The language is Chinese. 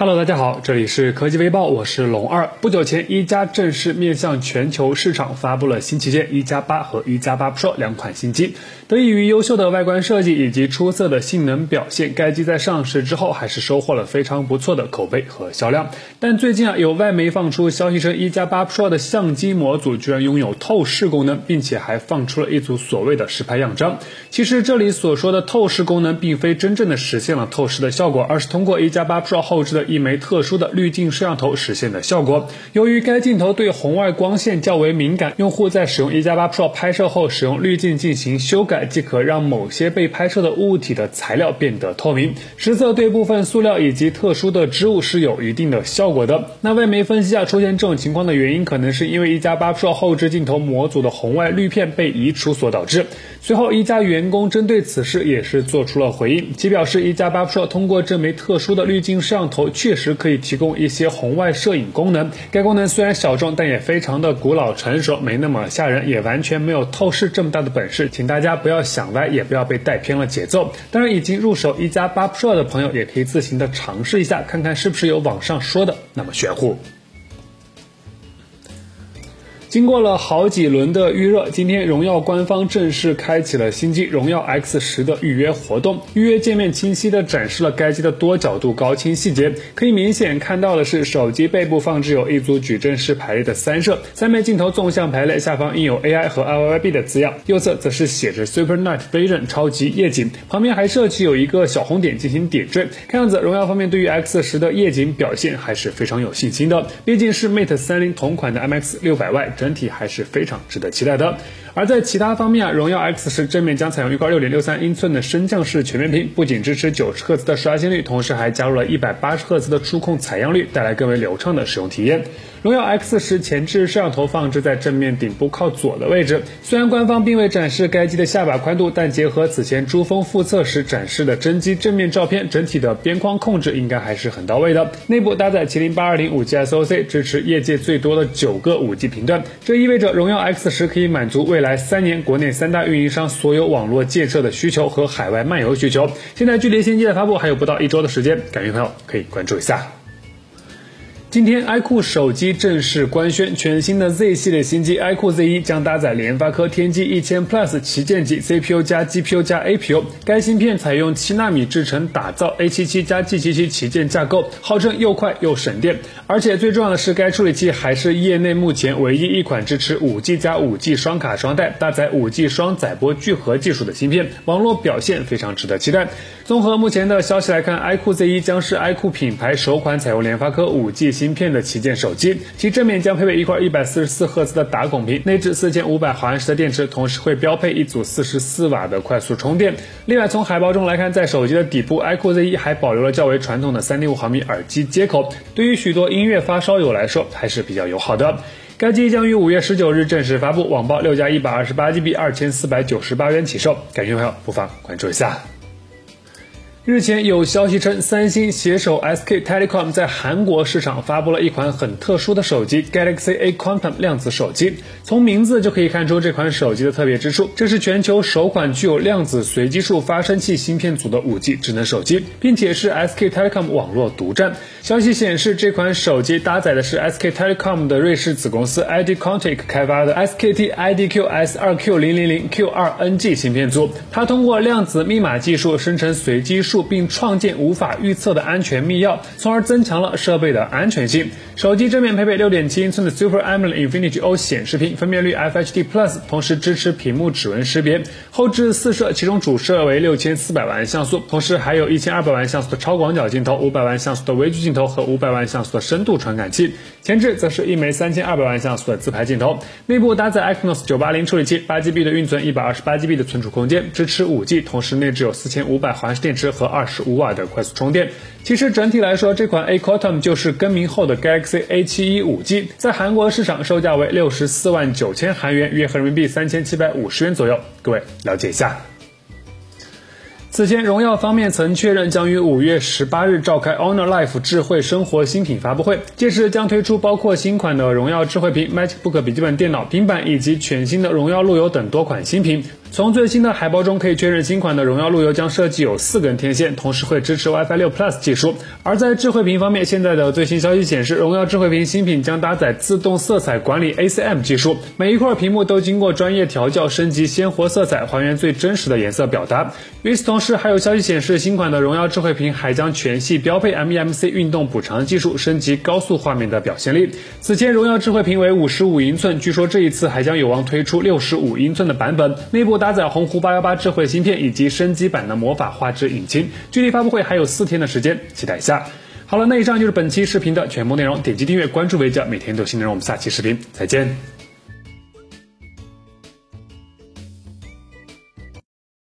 Hello，大家好，这里是科技微报，我是龙二。不久前，一加正式面向全球市场发布了新旗舰一加八和一加八 Pro 两款新机。得益于优秀的外观设计以及出色的性能表现，该机在上市之后还是收获了非常不错的口碑和销量。但最近啊，有外媒放出消息称，一加八 Pro 的相机模组居然拥有透视功能，并且还放出了一组所谓的实拍样张。其实这里所说的透视功能，并非真正的实现了透视的效果，而是通过一加八 Pro 后置的一枚特殊的滤镜摄像头实现的效果。由于该镜头对红外光线较为敏感，用户在使用一加八 Pro 拍摄后，使用滤镜进行修改，即可让某些被拍摄的物体的材料变得透明。实测对部分塑料以及特殊的织物是有一定的效果的。那外媒分析下，出现这种情况的原因，可能是因为一加八 Pro 后置镜头模组的红外滤片被移除所导致。随后，一加员工针对此事也是做出了回应，其表示一加八 Pro 通过这枚特殊的滤镜摄像头，确实可以提供一些红外摄影功能。该功能虽然小众，但也非常的古老成熟，没那么吓人，也完全没有透视这么大的本事。请大家不要想歪，也不要被带偏了节奏。当然，已经入手一加八 Pro 的朋友，也可以自行的尝试一下，看看是不是有网上说的那么玄乎。经过了好几轮的预热，今天荣耀官方正式开启了新机荣耀 X 十的预约活动。预约界面清晰的展示了该机的多角度高清细节，可以明显看到的是，手机背部放置有一组矩阵式排列的三摄，三枚镜头纵向排列，下方印有 AI 和 IYB 的字样，右侧则是写着 Super Night Vision 超级夜景，旁边还设计有一个小红点进行点缀。看样子，荣耀方面对于 X 十的夜景表现还是非常有信心的，毕竟是 Mate 三零同款的 MX 六百 Y。整体还是非常值得期待的。而在其他方面啊，荣耀 X 十正面将采用一块六点六三英寸的升降式全面屏，不仅支持九十赫兹的刷新率，同时还加入了一百八十赫兹的触控采样率，带来更为流畅的使用体验。荣耀 X 十前置摄像头放置在正面顶部靠左的位置。虽然官方并未展示该机的下巴宽度，但结合此前珠峰复测时展示的真机正面照片，整体的边框控制应该还是很到位的。内部搭载麒麟八二零五 G SoC，支持业界最多的九个五 G 频段，这意味着荣耀 X 十可以满足未来来三年国内三大运营商所有网络建设的需求和海外漫游需求。现在距离新机的发布还有不到一周的时间，感兴趣朋友可以关注一下。今天，iQOO 手机正式官宣，全新的 Z 系列新机 iQOO Z1 将搭载联发科天玑一千 Plus 旗舰级 CPU 加 GPU 加 APU。该芯片采用七纳米制程打造 A77 加 G77 旗舰架构，号称又快又省电。而且最重要的是，该处理器还是业内目前唯一一款支持 5G 加 5G 双卡双待、搭载 5G 双载波聚合技术的芯片，网络表现非常值得期待。综合目前的消息来看，iQOO Z1 将是 iQOO 品牌首款采用联发科 5G 芯片的旗舰手机，其正面将配备一块一百四十四赫兹的打孔屏，内置四千五百毫安时的电池，同时会标配一组四十四瓦的快速充电。另外，从海报中来看，在手机的底部，iQOO Z1 还保留了较为传统的三点五毫米耳机接口，对于许多音乐发烧友来说还是比较友好的。该机将于五月十九日正式发布，网报六加一百二十八 GB，二千四百九十八元起售，感兴趣朋友不妨关注一下。日前有消息称，三星携手 SK Telecom 在韩国市场发布了一款很特殊的手机 Galaxy A Quantum 量子手机。从名字就可以看出这款手机的特别之处，这是全球首款具有量子随机数发生器芯片组的 5G 智能手机，并且是 SK Telecom 网络独占。消息显示，这款手机搭载的是 SK Telecom 的瑞士子公司 ID Quantic 开发的 SKT IDQ S2Q000Q2NG 芯片组，它通过量子密码技术生成随机数。并创建无法预测的安全密钥，从而增强了设备的安全性。手机正面配备六点七英寸的 Super AMOLED Infinity O 显示屏，分辨率 FHD Plus，同时支持屏幕指纹识别。后置四摄，其中主摄为六千四百万像素，同时还有一千二百万像素的超广角镜头、五百万像素的微距镜镜头和五百万像素的深度传感器。前置则是一枚三千二百万像素的自拍镜头。内部搭载 Exynos 九八零处理器，八 GB 的运存，一百二十八 GB 的存储空间，支持五 G，同时内置有四千五百毫安时电池和二十五瓦的快速充电。其实整体来说，这款 A Quantum 就是更名后的 Galaxy A 七一五 G，在韩国市场售价为六十四万九千韩元，约合人民币三千七百五十元左右。各位了解一下。此前，荣耀方面曾确认将于五月十八日召开 Honor Life 智慧生活新品发布会，届时将推出包括新款的荣耀智慧屏、MacBook 笔记本电脑、平板以及全新的荣耀路由等多款新品。从最新的海报中可以确认，新款的荣耀路由将设计有四根天线，同时会支持 WiFi 六 Plus 技术。而在智慧屏方面，现在的最新消息显示，荣耀智慧屏新品将搭载自动色彩管理 ACM 技术，每一块屏幕都经过专业调教，升级鲜活色彩，还原最真实的颜色表达。与此同时，还有消息显示，新款的荣耀智慧屏还将全系标配 MEMC 运动补偿技术，升级高速画面的表现力。此前，荣耀智慧屏为五十五英寸，据说这一次还将有望推出六十五英寸的版本，内部搭载鸿鹄八幺八智慧芯片以及升级版的魔法画质引擎。距离发布会还有四天的时间，期待一下。好了，那以上就是本期视频的全部内容，点击订阅关注维嘉，每天都有新内容。我们下期视频再见。